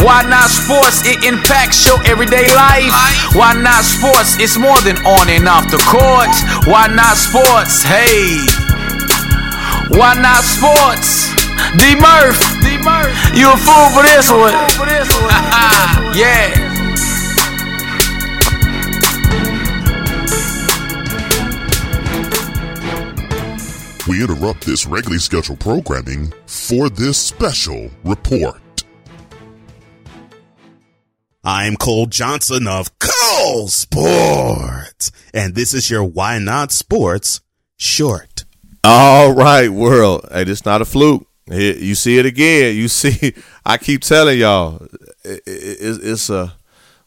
Why not sports? It impacts your everyday life. Why not sports? It's more than on and off the court. Why not sports? Hey. Why not sports? D Murph. D Murph. You a fool for this one. yeah. We interrupt this regularly scheduled programming for this special report. I'm Cole Johnson of Cole Sports, and this is your Why Not Sports short. All right, world. Hey, it's not a fluke. You see it again. You see, I keep telling y'all, it, it, it's a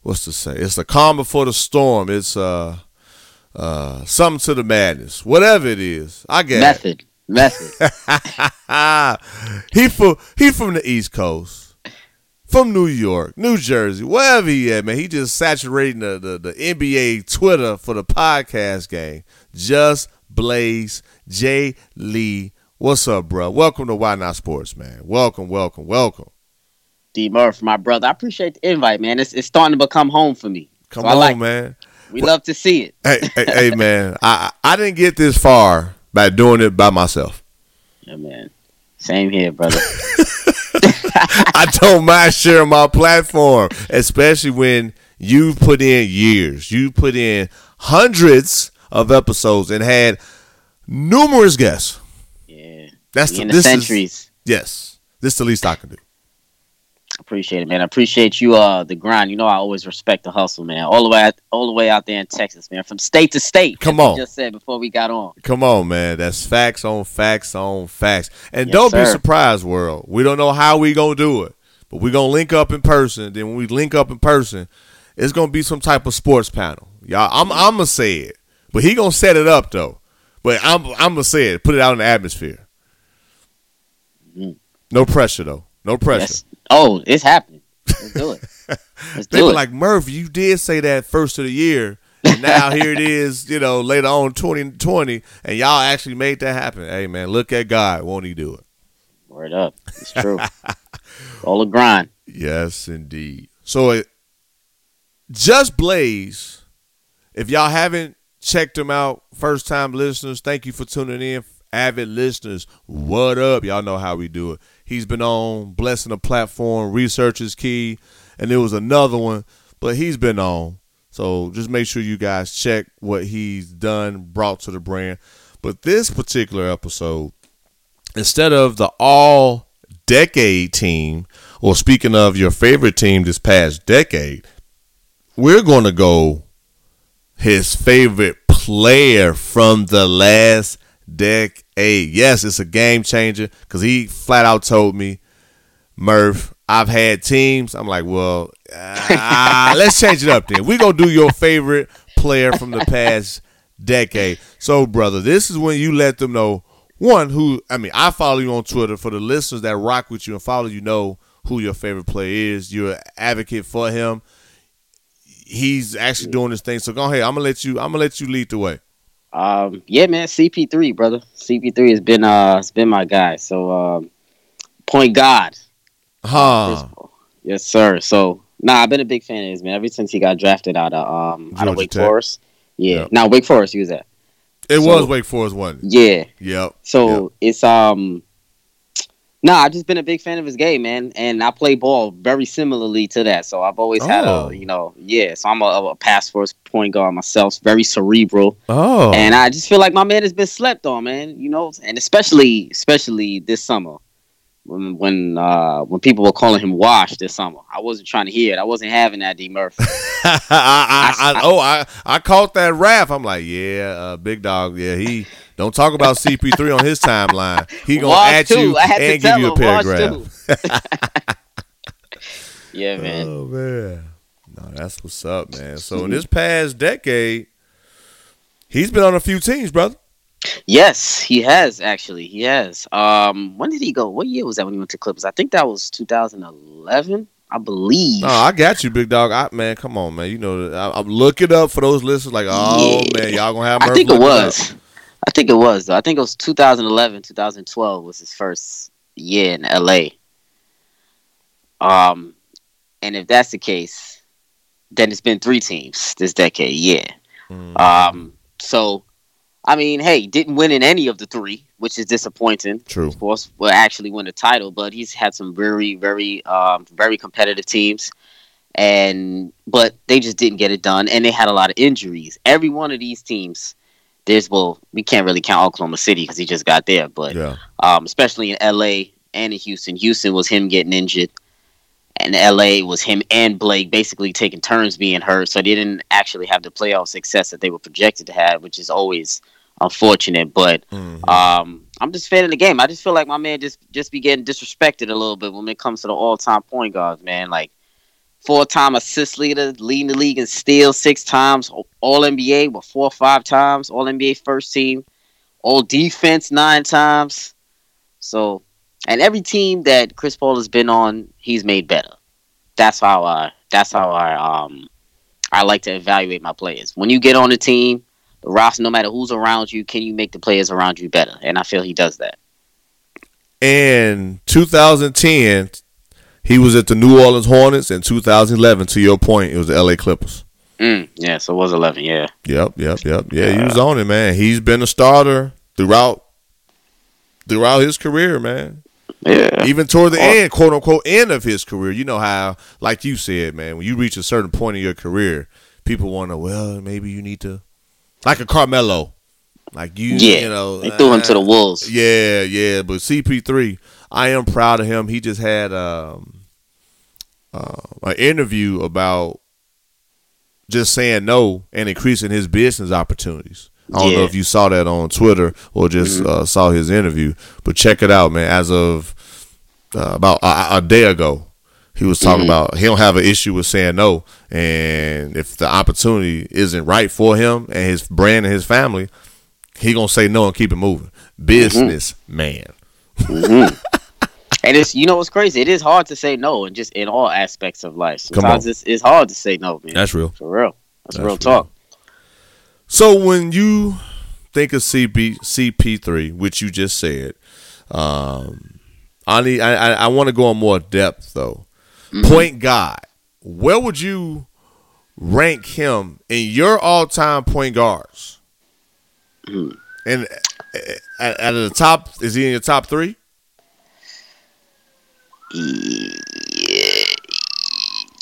what's to say? It's the calm before the storm. It's uh uh something to the madness. Whatever it is, I get Method. Method. he from he from the East Coast, from New York, New Jersey, wherever he at, man. He just saturating the, the, the NBA Twitter for the podcast game. Just Blaze J Lee. What's up, bro? Welcome to Why Not Sports, man. Welcome, welcome, welcome. D Murph, my brother. I appreciate the invite, man. It's it's starting to become home for me. Come So on, like it. man. We love to see it. Hey, hey, hey, man. I I didn't get this far by doing it by myself. Yeah, man. Same here, brother. I don't mind sharing my platform, especially when you put in years. You put in hundreds of episodes and had numerous guests. Yeah. That's the, in the centuries. Is, yes, this is the least I can do. Appreciate it, man. I appreciate you uh the grind. You know I always respect the hustle, man. All the way out, all the way out there in Texas, man. From state to state. Come on. just said before we got on. Come on, man. That's facts on facts on facts. And Yes, don't be surprised, world. We don't know how we gonna do it, but we gonna link up in person. Then when we link up in person, it's gonna be some type of sports panel. Y'all, I'm I'm gonna say it, but he gonna set it up though. But I'm I'm gonna say it. Put it out in the atmosphere. No pressure though. No pressure. Oh, it's happening. Let's do it. Let's They do were it. like Murphy, you did say that first of the year. And now here it is, you know, later on 2020, and y'all actually made that happen. Hey man, look at God, won't he do it? Word up. It's true. all the grind. Yes, indeed. So it just Blaze, if y'all haven't checked him out, first time listeners, thank you for tuning in. Avid listeners, what up? Y'all know how we do it. He's been on Blessing the Platform, Research is Key, and there was another one, but he's been on. So just make sure you guys check what he's done, brought to the brand. But this particular episode, instead of the all decade team, or speaking of your favorite team this past decade, we're going to go his favorite player from the last decade. Yes, it's a game changer because he flat out told me, Murph, I've had teams. I'm like, well, ah, let's change it up then. We're going to do your favorite player from the past decade. So, brother, this is when you let them know one who I mean, I follow you on Twitter for the listeners that rock with you and follow you know who your favorite player is. You're an advocate for him. He's actually doing this thing. So go ahead. I'm gonna let you I'm gonna let you lead the way. Um, yeah, man, CP3, brother. CP3 has been uh, has been my guy. So, um, point guard, Huh. yes, sir. So, nah, I've been a big fan of his man ever since he got drafted out of um, out of Wake Tech. Forest. Yeah, Yep. now Wake Forest, he was at. It So- was Wake Forest one. Yeah, Yep. so it's um, nah, I've just been a big fan of his game, man, and I play ball very similarly to that. So I've always had Oh. a, you know, yeah. So I'm a, a pass first point guard myself, very cerebral. Oh. And I just feel like my man has been slept on, man. You know, and especially especially this summer. When when uh when people were calling him washed this summer. I wasn't trying to hear it. I wasn't having that D Murphy. I, I, I, oh, I, I caught that rap. I'm like, yeah, uh, big dog. Yeah, he don't talk about CP3 on his timeline. He gonna Wash at you I had to and give you a paragraph. yeah, man. Oh man, no, that's what's up, man. So in this past decade, He's been on a few teams, brother. Yes, he has actually. He has. Um, when did he go? What year was that when he went to Clippers? I think that was 2011, I believe. Oh, I got you, big dog. I, man, come on, man. You know, I, I'm looking up for those listeners. Like, oh Yeah. man, y'all gonna have. I think it looking up. was. I think it was. Though. I think it was 2011, 2012 was his first year in LA. Um, and if that's the case, then it's been three teams this decade. Yeah. Mm. Um. So, I mean, hey, didn't win in any of the three, which is disappointing. True. Of course, will actually win the title, but he's had some very, very, um, very competitive teams, and but they just didn't get it done, and they had a lot of injuries. Every one of these teams, there's well, we can't really count Oklahoma City because he just got there, but Yeah. um, especially in LA and in Houston. Houston was him getting injured, and LA was him and Blake basically taking turns being hurt. So they didn't actually have the playoff success that they were projected to have, which is always unfortunate. But Mhm. um, I'm just fan of the game. I just feel like my man just just be getting disrespected a little bit when it comes to the all time point guards, man. Like four time assist leader, leading the league in steals six times, all NBA, what four or five times, all NBA first team, all defense nine times. So and every team that Chris Paul has been on, he's made better. That's how I that's how I um I like to evaluate my players. When you get on a team, roster, no matter who's around you, can you make the players around you better? And I feel he does that. In 2010, he was at the New Orleans Hornets. In 2011, to your point, it was the LA Clippers. Mm, yeah, so it was eleven. Yeah, Yep, yep, yep. Yeah, he was on it, man. He's been a starter throughout throughout his career, man. yeah, Even toward the end, quote unquote, end of his career. You know how, like you said, man, when you reach a certain point in your career, people want to, well, maybe you need to, like a Carmelo, like you, yeah. you know, they threw him to the uh, wolves. Yeah, yeah, but CP3, I am proud of him. He just had um, uh, an interview about just saying no and increasing his business opportunities. I don't know if you saw that on Twitter or just Mhm. uh, saw his interview, but check it out, man. As of uh, about a, a day ago, he was talking Mhm. about he don't have an issue with saying no, and if the opportunity isn't right for him and his brand and his family, he gonna say no and keep it moving. Business man. And it's you know what's crazy? It is hard to say no, and just in all aspects of life. Sometimes it's, it's hard to say no, man. That's real. for real. That's, That's real real. talk. So when you think of CP CP three, which you just said, um, I need I I, I want to go on more depth though. Point guard, where would you rank him in your all time point guards? Mm. And uh, at, at the top, is he in your top three?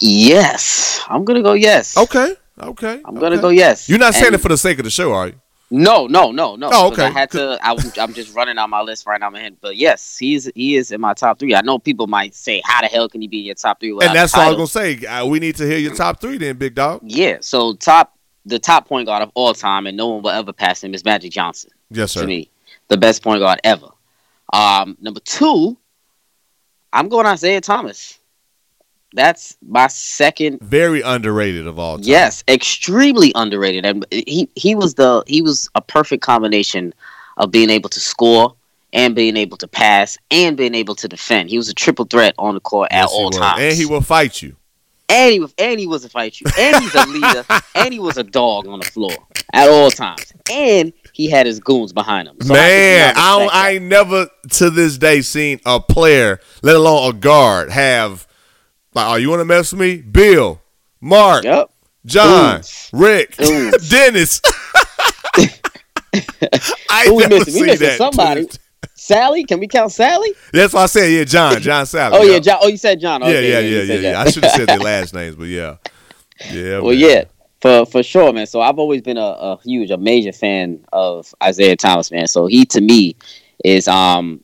Yes, I'm gonna go. Yes. Okay, okay. I'm gonna okay. go. Yes. You're not saying And- it for the sake of the show, are you? No, no, no, no. Oh, okay. I had to. I, I'm just running on my list right now, head. But yes, he's he is in my top three. I know people might say, "How the hell can he be in your top three?" And that's all I title?" was gonna say. Uh, we need to hear your top three, then, big dog. Yeah. So top, the top point guard of all time, and no one will ever pass him is Magic Johnson. Yes, sir. to me, the best point guard ever. Um, number two, I'm going Isiah Thomas. That's my second. Very underrated of all time. Yes, extremely underrated, and he he was the he was a perfect combination of being able to score and being able to pass and being able to defend. He was a triple threat on the court at Yes, he all times. and he will fight you. and he was and he was a fight you, and he's a leader, and he was a dog on the floor at all times, and he had his goons behind him. So I Man, I, don't, I ain't never to this day seen a player, let alone a guard, have like, oh, you want to mess with me? Bill, Mark, Yep. John. Rick. Dennis. I Who we never missing? We missing that. somebody. Salley? Can we count Salley? That's why I said, yeah, John, John Salley. Oh yeah, John. Oh, you said John. yeah, Okay, yeah, yeah, yeah, yeah. I should have said their last names, but yeah, yeah. well, man. yeah, for for sure, man. So I've always been a, a huge, a major fan of Isiah Thomas, man. So he to me is um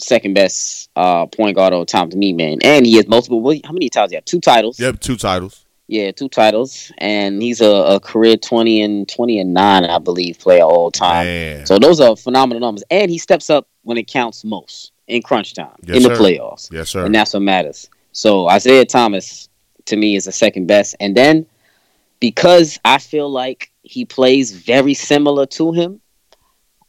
second best uh point guard all time to me, man. And he has multiple. How many titles? He have two titles. Yep, two titles. Yeah, two titles, and he's a, a career twenty and twenty and nine, I believe, player all time. Man, So those are phenomenal numbers, and he steps up when it counts most in crunch time Yes, in the sir. playoffs. yes, sir. and that's what matters. So Isiah Thomas to me is the second best, and then because I feel like he plays very similar to him.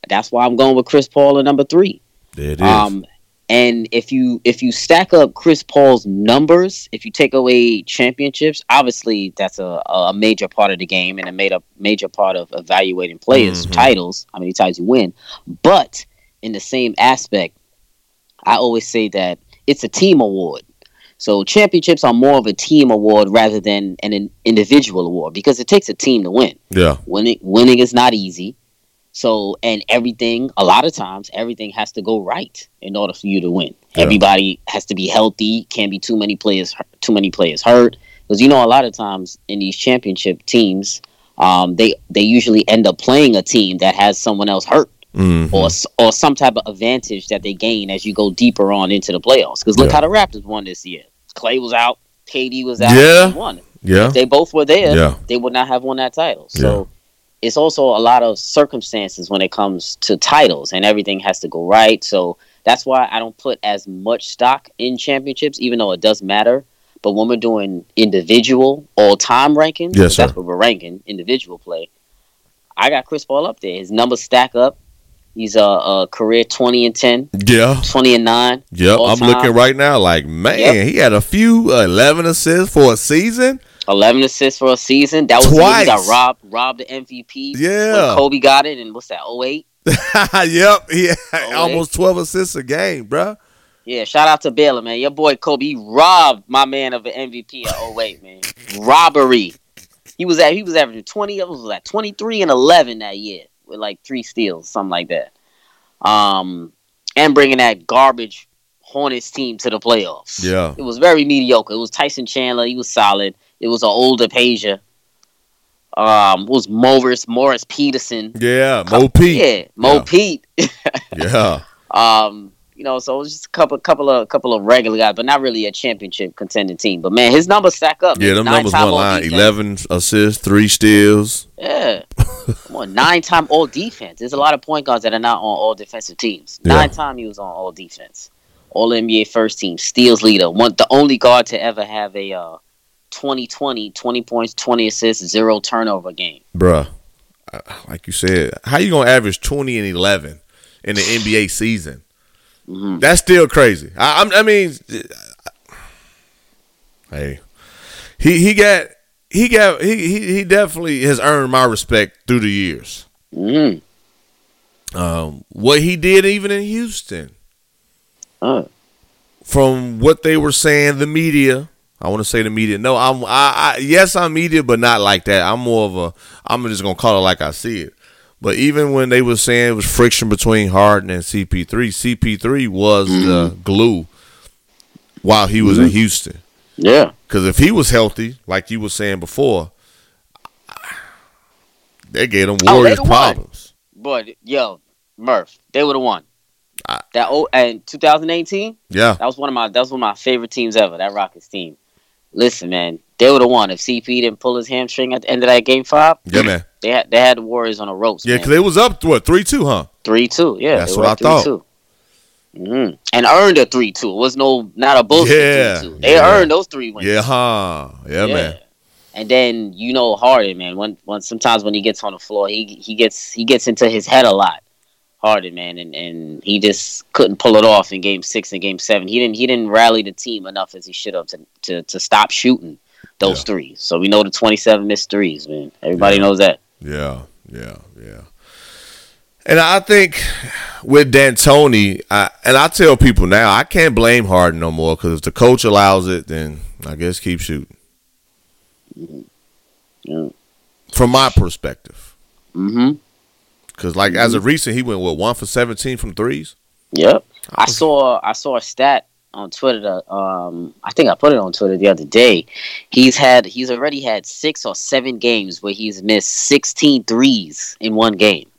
That's why I'm going with Chris Paul at number three. There it is. Um, and if you if you stack up Chris Paul's numbers, if you take away championships, obviously that's a, a major part of the game and a made up major part of evaluating players' Mhm. titles, how many times you win. But in the same aspect, I always say that it's a team award. So championships are more of a team award rather than an, an individual award because it takes a team to win yeah. winning winning is not easy so and everything a lot of times everything has to go right in order for you to win Yeah. everybody has to be healthy can't be too many players too many players hurt because you know a lot of times in these championship teams um, they they usually end up playing a team that has someone else hurt Mhm. or or some type of advantage that they gain as you go deeper on into the playoffs because look Yeah. how the Raptors won this year Clay was out KD was out Yeah. they won Yeah. if they both were there Yeah. they would not have won that title. So it's also a lot of circumstances when it comes to titles, and everything has to go right. So that's why I don't put as much stock in championships, even though it does matter. But when we're doing individual all time rankings, Yes, that's what we're ranking individual play. I got Chris Paul up there. His numbers stack up. He's a, a career 20 and 10, Yeah. 20 and 9. Yep. I'm time. looking right now like, man, Yep. he had a few uh, 11 assists for a season. 11 assists for a season. That was the year he got robbed, robbed the MVP. Yeah. When Kobe got it, and what's that, 08? yep. He had Oh, almost 12 assists a game, bruh. Yeah, shout out to Baylor, man. Your boy Kobe he robbed my man of an MVP at 08, man. Robbery. He was at he was averaging 20 of was like 23 and 11 that year with like three steals, something like that. Um and bringing that garbage Hornets team to the playoffs. Yeah. It was very mediocre. It was Tyson Chandler, he was solid. It was an older Pager. Um, it was Morris Morris Peterson. Yeah. Mo Pete. Yeah, Mo Yeah. Pete. Yeah. Um, you know, so it was just a couple, couple of, couple of regular guys, but not really a championship contending team. But man, his numbers stack up. Yeah, them Nine numbers one line. defense. 11 assists, three steals. Yeah, come on, nine time all defense. There's a lot of point guards that are not on all defensive teams. Yeah. Nine time he was on all defense, all NBA first team, steals leader, one the only guard to ever have a uh, 20-20, 20 points, twenty assists, zero turnover game. Bruh. uh, Like you said, how you going to average 20 and 11 in the NBA season? Mhm. That's still crazy. I, I'm- I mean, hey, he he got he got he, he he definitely has earned my respect through the years. Mm. Um, what he did even in Houston, Uh, from what they were saying, the media. I want to say the media. No, I'm. I, I yes, I'm media, but not like that. I'm more of a. I'm just gonna call it like I see it. But even when they were saying it was friction between Harden and CP3, CP3 was the mm-hmm. glue while he was in mm-hmm. Houston. yeah. Because if he was healthy, like you were saying before, they gave him Oh, Warriors one. problems. But yo, Murph, they would have won. I- that oh, and 2018, Yeah, that was one of my that was one of my favorite teams ever. That Rockets team. Listen, man, they would have won if CP didn't pull his hamstring at the end of that game five. yeah, man. They had they had the Warriors on the ropes. Yeah, because they was up what three two, huh? three two. Yeah, That's what I up thought. 3-2. Mhm. And earned a three two. It was no not a bullshit Yeah, three two. They yeah. earned those three wins. Yeah, huh? Yeah, man. And then you know Harden, man. When, when sometimes when he gets on the floor, he he gets he gets into his head a lot. Harden, man, and, and he just couldn't pull it off in Game Six and Game Seven. He didn't he didn't rally the team enough as he should have to to, to stop shooting those Yeah. threes. So we know the twenty seven missed threes, man. Everybody Yeah. knows that. Yeah, yeah, yeah. And I think with D'Antoni, I, and I tell people now, I can't blame Harden no more because if the coach allows it, then I guess keep shooting. Yeah. From my perspective, Mm-hmm. Because like as of recent, he went what one for seventeen from threes. Yep. I saw I saw a stat on Twitter. that, Um, I think I put it on Twitter the other day. He's had he's already had six or seven games where he's missed 16 threes in one game.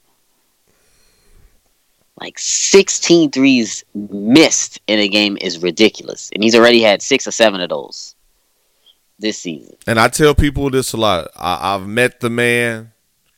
Like 16 threes missed in a game is ridiculous, and he's already had six or seven of those this season. And I tell people this a lot. I, I've met the man,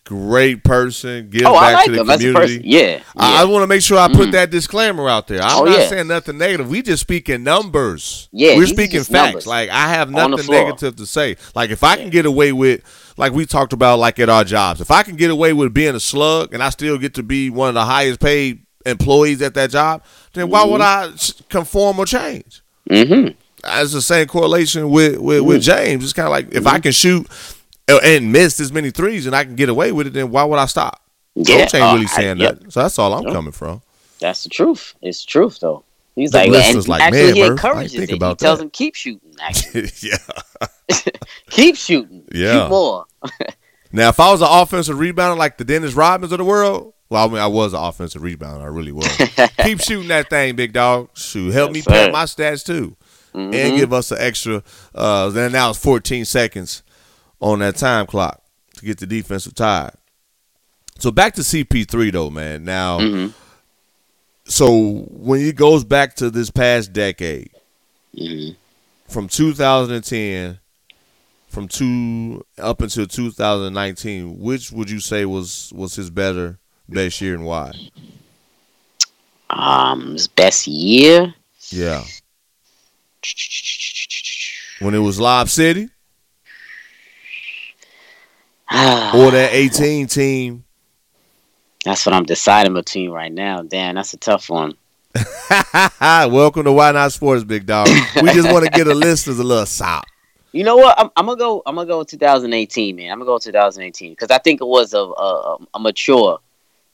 great person. Gives Oh, back like to the him community. person. Yeah. I, I want to make sure I put that disclaimer out there. I'm Oh, not yeah. saying nothing negative. We just speaking numbers. Yeah, we're speaking facts. numbers. Like I have nothing negative to say. Like if I can get away with, like we talked about, like at our jobs, if I can get away with being a slug and I still get to be one of the highest paid employees at that job, then why would I conform or change? Mm-hmm. That's the same correlation with with, with James. It's kind of like if Mm-hmm. I can shoot and missed as many threes and I can get away with it, then why would I stop? Yeah, Coach ain't uh, really I- saying yep. that. So that's all I'm Yep. coming from. That's the truth. It's the truth though. He's The like, and like, actually man, he encourages it. He about tells that. him keep shooting. Yeah. keep shooting. Yeah. Shoot more. Now, if I was an offensive rebounder like the Dennis Rodmans of the world, well, I mean, I was an offensive rebounder. I really was. Keep shooting that thing, big dog. Shoot, help me pad my stats too, Mhm. and give us an extra. Uh, then now it's 14 seconds on that time clock to get the defensive tie. So back to CP3 though, man. Now, Mhm. so when it goes back to this past decade, Mhm. from 2010 from two up until 2019 which would you say was was his better best year and why Um, his best year. yeah when it was Lob City or that 18 team That's what I'm deciding between right now. Damn, that's a tough one. welcome to Why Not Sports Big Dog we just want to get a listeners a little sop You know what? I'm, I'm gonna go. I'm gonna go 2018, man. I'm gonna go 2018 because I think it was a, a a mature,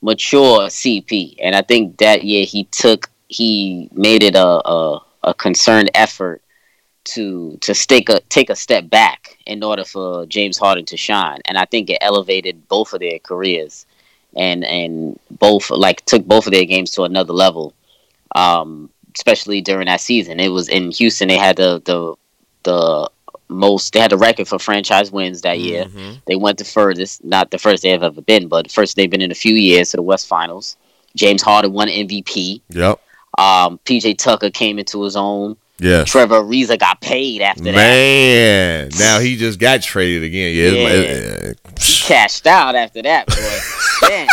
mature CP, and I think that year he took he made it a a, a concerned effort to to take a take a step back in order for James Harden to shine, and I think it elevated both of their careers, and and both like took both of their games to another level. Um, especially during that season, it was in Houston. They had the the the most they had the record for franchise wins that year. They went the furthest, not the first they've ever been, but the first they've been in a few years to the West Finals. James Harden won MVP. yep Um, PJ Tucker came into his own. Yeah Trevor Ariza got paid after that. man now he just got traded again yeah, Yeah. He cashed out after that, boy. Man,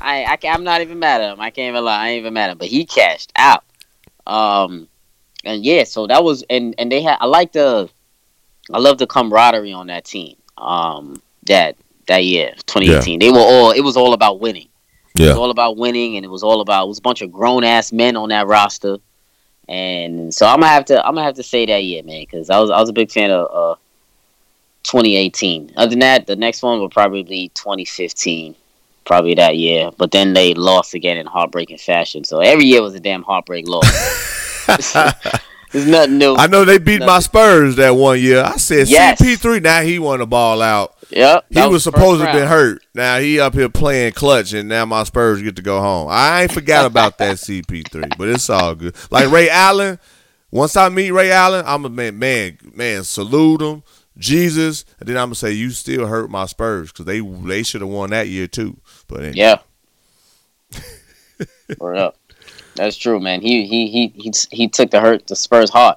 I, I I'm not even mad at him. I can't even lie. I ain't even mad at him, but he cashed out. Um, and yeah, so that was and and they had. I like the, I love the camaraderie on that team. Um, that that year, 2018, they were all. It was all about winning. Yeah. It was all about winning, and it was all about. It was a bunch of grown ass men on that roster, and so I'm gonna have to. I'm gonna have to say that year, man, because I was I was a big fan of uh, 2018. Other than that, the next one would probably be 2015, probably that year. But then they lost again in heartbreaking fashion. So every year was a damn heartbreak loss. There's nothing new. I know they beat my Spurs that one year. I said Yes. CP3. Now he want to ball out. Yep, He that was, supposed to have been hurt. Now he up here playing clutch, and now my Spurs get to go home. I ain't forgot about that CP3, but it's all good. Like Ray Allen. Once I meet Ray Allen, I'm a man, man, man. Salute him, Jesus, and then I'm gonna say you still hurt my Spurs because they they should have won that year too. But anyway. Yeah. Word up. That's true, man. He he he he he took the hurt the Spurs hard.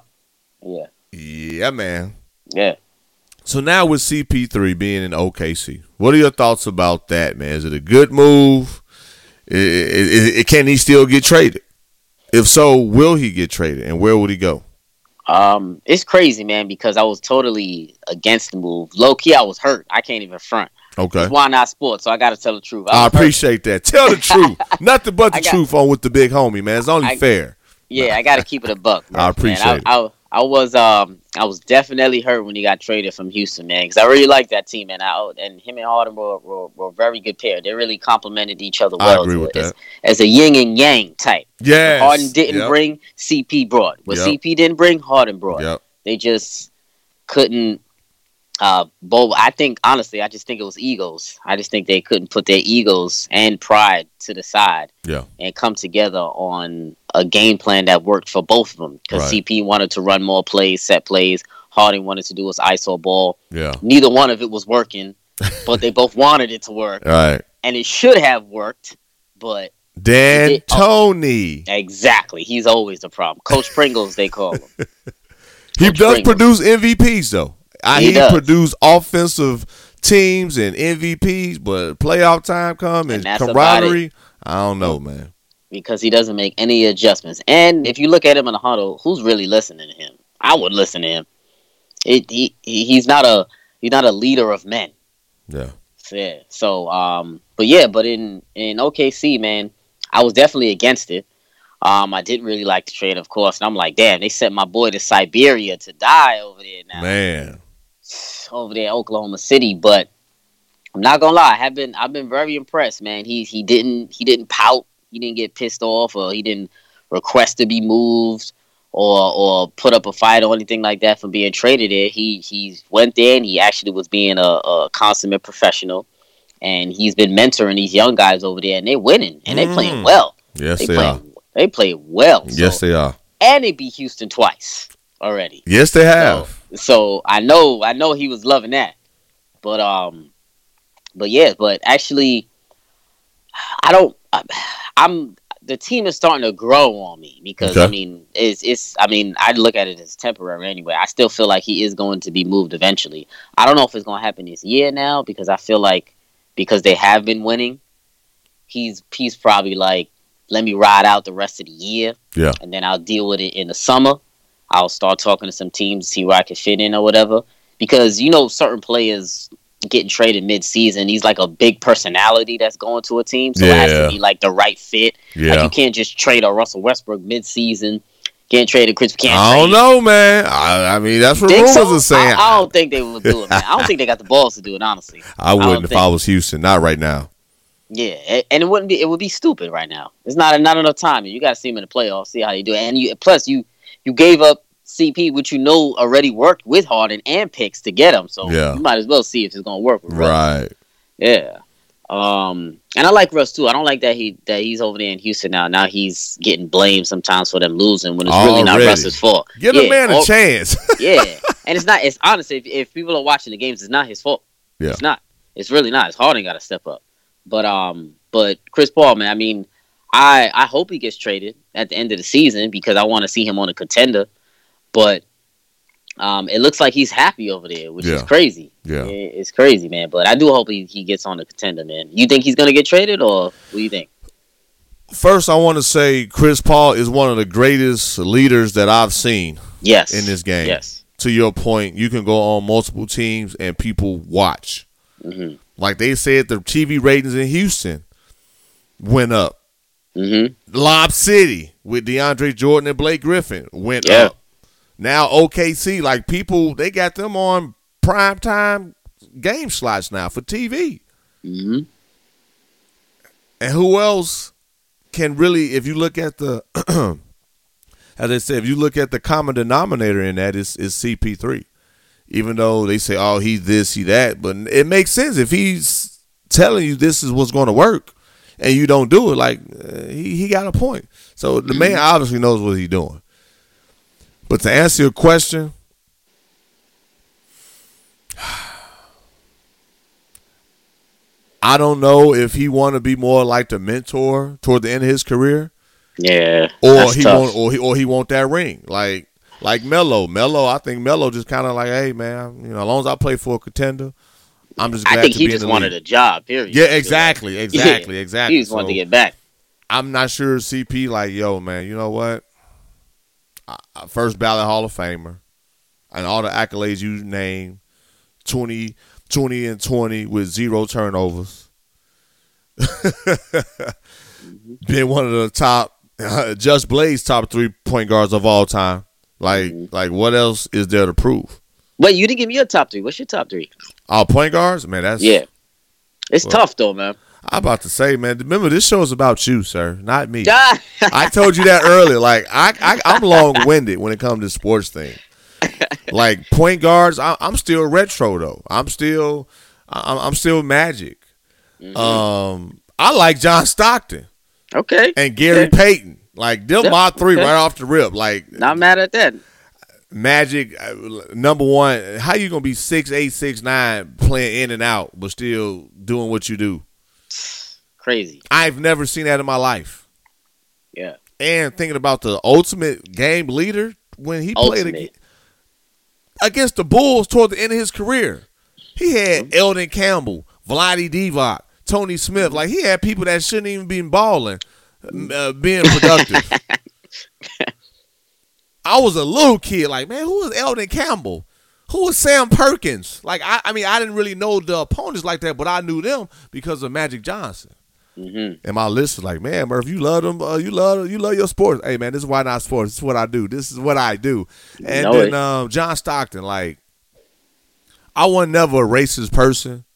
Yeah. yeah, man. Yeah. So now with CP3 being in OKC, what are your thoughts about that, man? Is it a good move? I- I- I- can he still get traded? If so, will he get traded, and where would he go? Um, it's crazy, man, because I was totally against the move. Low key, I was hurt. I can't even front. Okay, It's why not sports? So I got to tell the truth. I hurt. appreciate that. Tell the truth, nothing but the got- truth on with the big homie, man. It's only I- fair. Yeah, I got to keep it a buck. I appreciate man. it. I, I, I was um I was definitely hurt when he got traded from Houston, man, because I really like that team, and I and him and Harden were, were, were a very good pair. They really complemented each other well. I agree with as, that. as a yin and yang type. Yeah. Harden didn't Yep. bring, CP brought. What Yep. CP didn't bring, Harden brought. Yep. They just couldn't. Uh. I think honestly, I just think it was egos. I just think they couldn't put their egos and pride to the side Yeah. and come together on a game plan that worked for both of them. Because Right. CP wanted to run more plays, set plays. Harden wanted to do his ISO ball. Yeah. Neither one of it was working, but they both wanted it to work, right. and it should have worked. But Dan It- oh. Tony. exactly, he's always the problem. Coach Pringles, they call him. He Coach does Pringles. produce MVPs though. I, He he produced offensive teams and MVPs, but playoff time come and, And camaraderie. I don't know, man. because he doesn't make any adjustments. And if you look at him in the huddle, who's really listening to him? I would listen to him. It, he, he he's not a he's not a leader of men. Yeah. So, yeah. So um, but yeah, but in in OKC, man, I was definitely against it. Um, I didn't really like the trade, of course, and I'm like, damn, they sent my boy to Siberia to die over there now. Man. Over there in Oklahoma City. But I'm not gonna lie, I have been I've been very impressed, man. He he didn't he didn't pout, he didn't get pissed off, or he didn't request to be moved or or put up a fight or anything like that for being traded there. He he went there and he actually was being a, a consummate professional. And he's been mentoring these young guys over there, and they're winning, and they're playing Mm. well. Yes, They they play, are. they play well. Yes, so, they are. and they beat Houston twice already. Yes, they have. So I know I know he was loving that. But um but yeah, but actually I don't I, I'm the team is starting to grow on me because I mean it's it's I mean I look at it as temporary anyway. I still feel like he is going to be moved eventually. I don't know if it's going to happen this year now because I feel like because they have been winning, he's he's probably like let me ride out the rest of the year Yeah. and then I'll deal with it in the summer. I'll start talking to some teams, to see where I can fit in or whatever. Because you know, certain players getting traded mid-season, he's like a big personality that's going to a team, so it has to be like the right fit. Like Yeah. you can't just trade a Russell Westbrook mid-season. Can't trade a Chris. Can't I don't trade- know, man. I, I mean, that's what rumors so? are saying. I, I don't think they would do it, man. I don't think they got the balls to do it, honestly. I wouldn't don't if think- I was Houston. Not right now. Yeah, and it wouldn't be. It would be stupid right now. It's not not enough time. You got to see him in the playoffs, see how you do. it. And you plus you you gave up CP, which you know already worked with Harden and picks to get him. So Yeah. you might as well see if it's gonna work with Russ. Right. Yeah. Um, and I like Russ too. I don't like that he that he's over there in Houston now. Now he's getting blamed sometimes for them losing when it's really not Russ's fault. Give yeah, the man a chance. yeah, and it's not. It's honestly, if, if people are watching the games, it's not his fault. Yeah. It's not. It's really not. It's Harden got to step up. But um, but Chris Paul, man, I mean, I I hope he gets traded at the end of the season because I want to see him on a contender. But um, it looks like he's happy over there, which is crazy. Yeah. It's crazy, man. But I do hope he, he gets on the contender, man. You think he's gonna get traded, or what do you think? First, I want to say Chris Paul is one of the greatest leaders that I've seen. Yes. In this game. Yes. To your point, you can go on multiple teams and people watch. Mhm. Like they said, the TV ratings in Houston went up. Mhm. Lob City with DeAndre Jordan and Blake Griffin went Yeah. up. Now OKC, like people, they got them on prime time game slots now for TV. Mhm. And who else can really, if you look at the, as I said, if you look at the common denominator in that is is CP3. Even though they say, oh, he's this, he that, but it makes sense if he's telling you this is what's going to work, and you don't do it. Like uh, he he got a point. So the man obviously knows what he's doing. But to answer your question, I don't know if he want to be more like the mentor toward the end of his career, Yeah. or he tough. want, or he, or he want that ring, like like Melo. Melo, I think Melo just kind of like, hey man, you know, as long as I play for a contender, I'm just glad I think to he just wanted league. a job. Period. Yeah, exactly, exactly, Yeah. exactly. He just wanted to get back. I'm not sure CP like, yo, man, you know what? First ballot Hall of Famer, and all the accolades you name, 20, 20 and 20 with zero turnovers. Been one of the top, Just Blaze top three point guards of all time. Like, mm-hmm. like what else is there to prove? Wait, you didn't give me your top three. What's your top three? Our point guards, man, that's Yeah. It's Well- tough though, man. I'm about to say, man. Remember, this show is about you, sir, not me. I told you that earlier. Like I, I I'm long winded when it comes to sports thing. Like point guards, I, I'm still retro though. I'm still, I'm, I'm still magic. Mm-hmm. Um, I like John Stockton okay. and Gary Okay. Payton. Like them, Yeah, my three okay. right off the rip. Like Not mad at that. Magic, uh, number one. How you gonna be six eight six nine playing in and out, but still doing what you do? Crazy. I've never seen that in my life. Yeah. and thinking about the ultimate game leader when he played Ultimate. ag- against the Bulls toward the end of his career. He had Elden Campbell, Vlade Divac, Tony Smith. Like he had people that shouldn't even be balling, uh, being productive. I was a little kid, like man, who was Elden Campbell? Who was Sam Perkins? Like I, I mean, I didn't really know the opponents like that, but I knew them because of Magic Johnson. Mm-hmm. And my list was like, man, Murph, you love them. Uh, you love you love your sports. Hey, man, this is why not sports. This is what I do. This is what I do. And then um, John Stockton, like, I was never a racist person,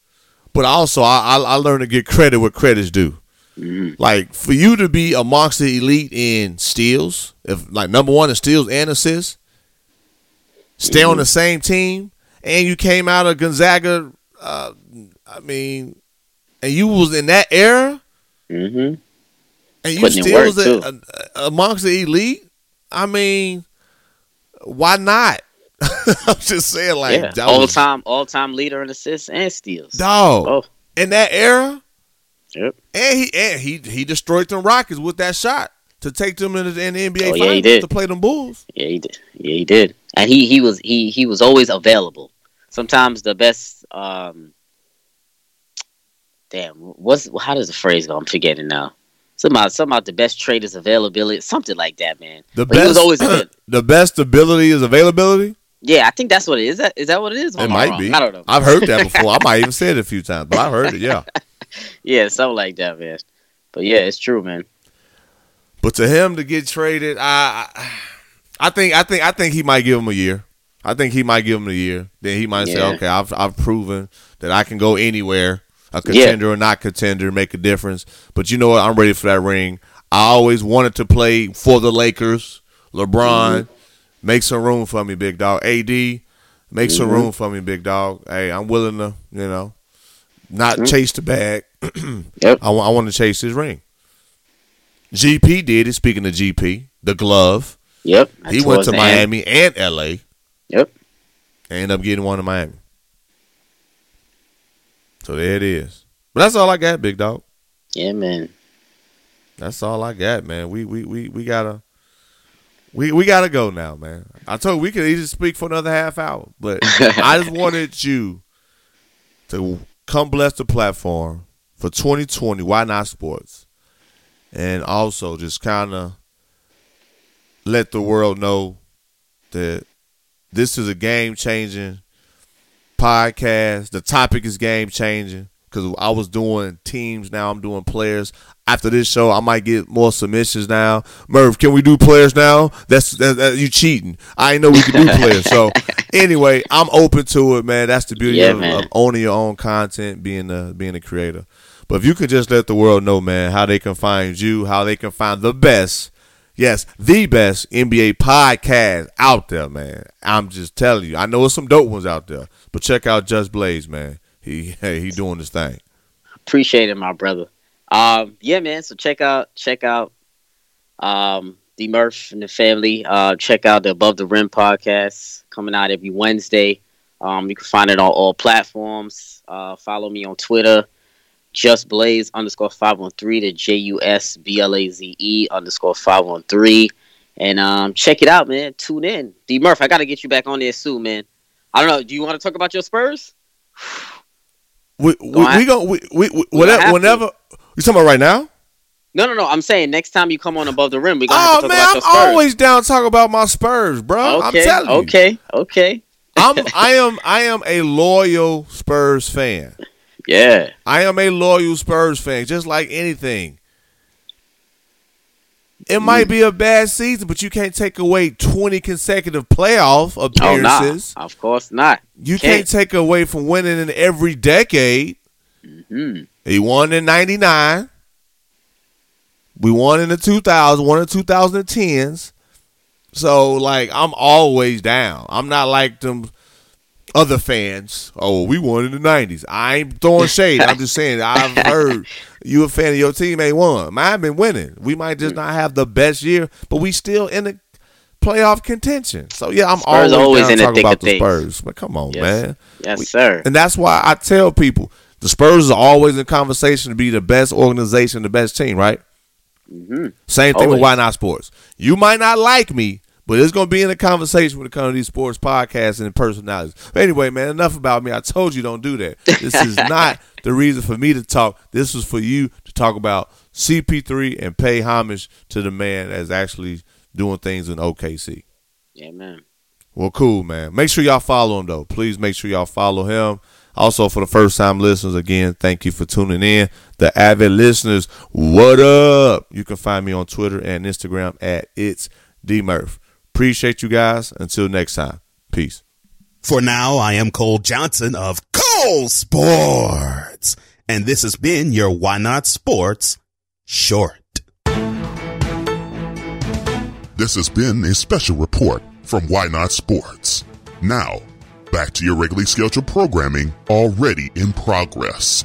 but also I, I, I learned to get credit where credit's due. Mm-hmm. Like for you to be amongst the elite in steals, if like number one in steals and assists, stay Mm-hmm. on the same team, and you came out of Gonzaga. Uh, I mean, and you was in that era Mm-hmm. and you Putting in still work, was a, a, amongst the elite. I mean, why not? I'm just saying, like, yeah. that all time, all time leader in assists and steals. dog Oh, in that era, yep. and he and he he destroyed them Rockets with that shot to take them in the, in the NBA Oh, yeah, he finals did. to play them Bulls. Yeah, he did. Yeah, he did. And he he was he he was always available. Sometimes the best. um Damn, what's how does the phrase go? I'm forgetting now. Something about, something about the best traders availability, something like that, man. The But best, he was always the best ability is availability. Yeah, I think that's what it is. Is that is that what it is? It might wrong? be. I don't know. I've heard that before. I might even say it a few times, but I've heard it. Yeah. yeah, something like that, man. But yeah, it's true, man. But to him to get traded, I, I think I think I think he might give him a year. I think he might give him a year. Then he might say, "Okay, I've I've proven that I can go anywhere, a contender or not contender, make a difference." But you know what? I'm ready for that ring. I always wanted to play for the Lakers. LeBron, mm-hmm. make some room for me, big dog. AD, make some mm-hmm. room for me, big dog. Hey, I'm willing to, you know, not mm-hmm. chase the bag. Yep. I want I want to chase his ring. GP did it. Speaking of GP, the glove, Yep. he went to the end. Miami and LA. Yep. and ended up getting one in Miami. So there it is. But that's all I got, big dog. Yeah, man. That's all I got, man. We we we we gotta we we gotta go now, man. I told you we could easily speak for another half hour, but I just wanted you to come bless the platform for 2020. Why not sports? And also just kind of let the world know that this is a game changing podcast. The topic is game changing because I was doing teams. Now I'm doing players. After this show, I might get more submissions now. Murph, can we do players now? That's that, that- you cheating. I didn't know we could do players. So anyway, I'm open to it, man. That's the beauty Yeah, of, of owning your own content, being a being a creator. But if you could just let the world know, man, how they can find you, how they can find the best, yes, the best NBA podcast out there, man. I'm just telling you. I know there's some dope ones out there, but check out Just Blaze, man. He hey, he doing his thing. Appreciate it, my brother. Um, yeah, man. So check out check out um the Murph and the family. Uh, check out the Above the Rim podcast coming out every Wednesday. Um, you can find it on all platforms. Uh, follow me on Twitter, just blaze underscore five one three to J U S B L A Z E underscore five one three. And um, check it out, man. Tune in. D Murph, I gotta get you back on there soon, man. I don't know. Do you want to talk about your Spurs? We we, Gonna we we, we, we whatever whenever you talking about right now? No, no, no. I'm saying next time you come on above the rim, we're gonna have Oh to talk man, about I'm always down to talk about my Spurs, bro. I'm okay, telling you. okay, okay. I'm I am I am a loyal Spurs fan. Yeah, I am a loyal Spurs fan, just like anything. It Mm. might be a bad season, but you can't take away 20 consecutive playoff oh nah, appearances. of course not. You Can't. can't take away from winning in every decade. Hmm. He won in 99. We won in the 2000s, won in the 2010s. So, like, I'm always down. I'm not like them other fans. Oh, we won in the 90s. I ain't throwing shade. I'm just saying, I've heard you a fan of your team ain't won. Mine been winning. We might just not have the best year, but we still in the playoff contention. So, yeah, I'm Spurs always, always in the thick about of the things. Spurs. But come on, Yes. man. Yes, We- sir. And that's why I tell people the Spurs are always in conversation to be the best organization, the best team, right? Mhm. Same thing with Why Not Sports. You might not like me, But it's gonna be in the conversation when it comes to these sports podcasts and personalities. But anyway, man, enough about me. I told you don't do that. This is not the reason for me to talk. This was for you to talk about CP3 and pay homage to the man that's actually doing things in OKC. Yeah, man. Well, cool, man. Make sure y'all follow him though. Please make sure y'all follow him. Also, for the first time listeners, again, thank you for tuning in. The avid listeners, what up? You can find me on Twitter and Instagram at it's dmurph. Appreciate you guys. Until next time, peace. For now, I am Cole Johnson of Cole Sports, and this has been your Why Not Sports Short. This has been a special report from Why Not Sports. Now, back to your regularly scheduled programming already in progress.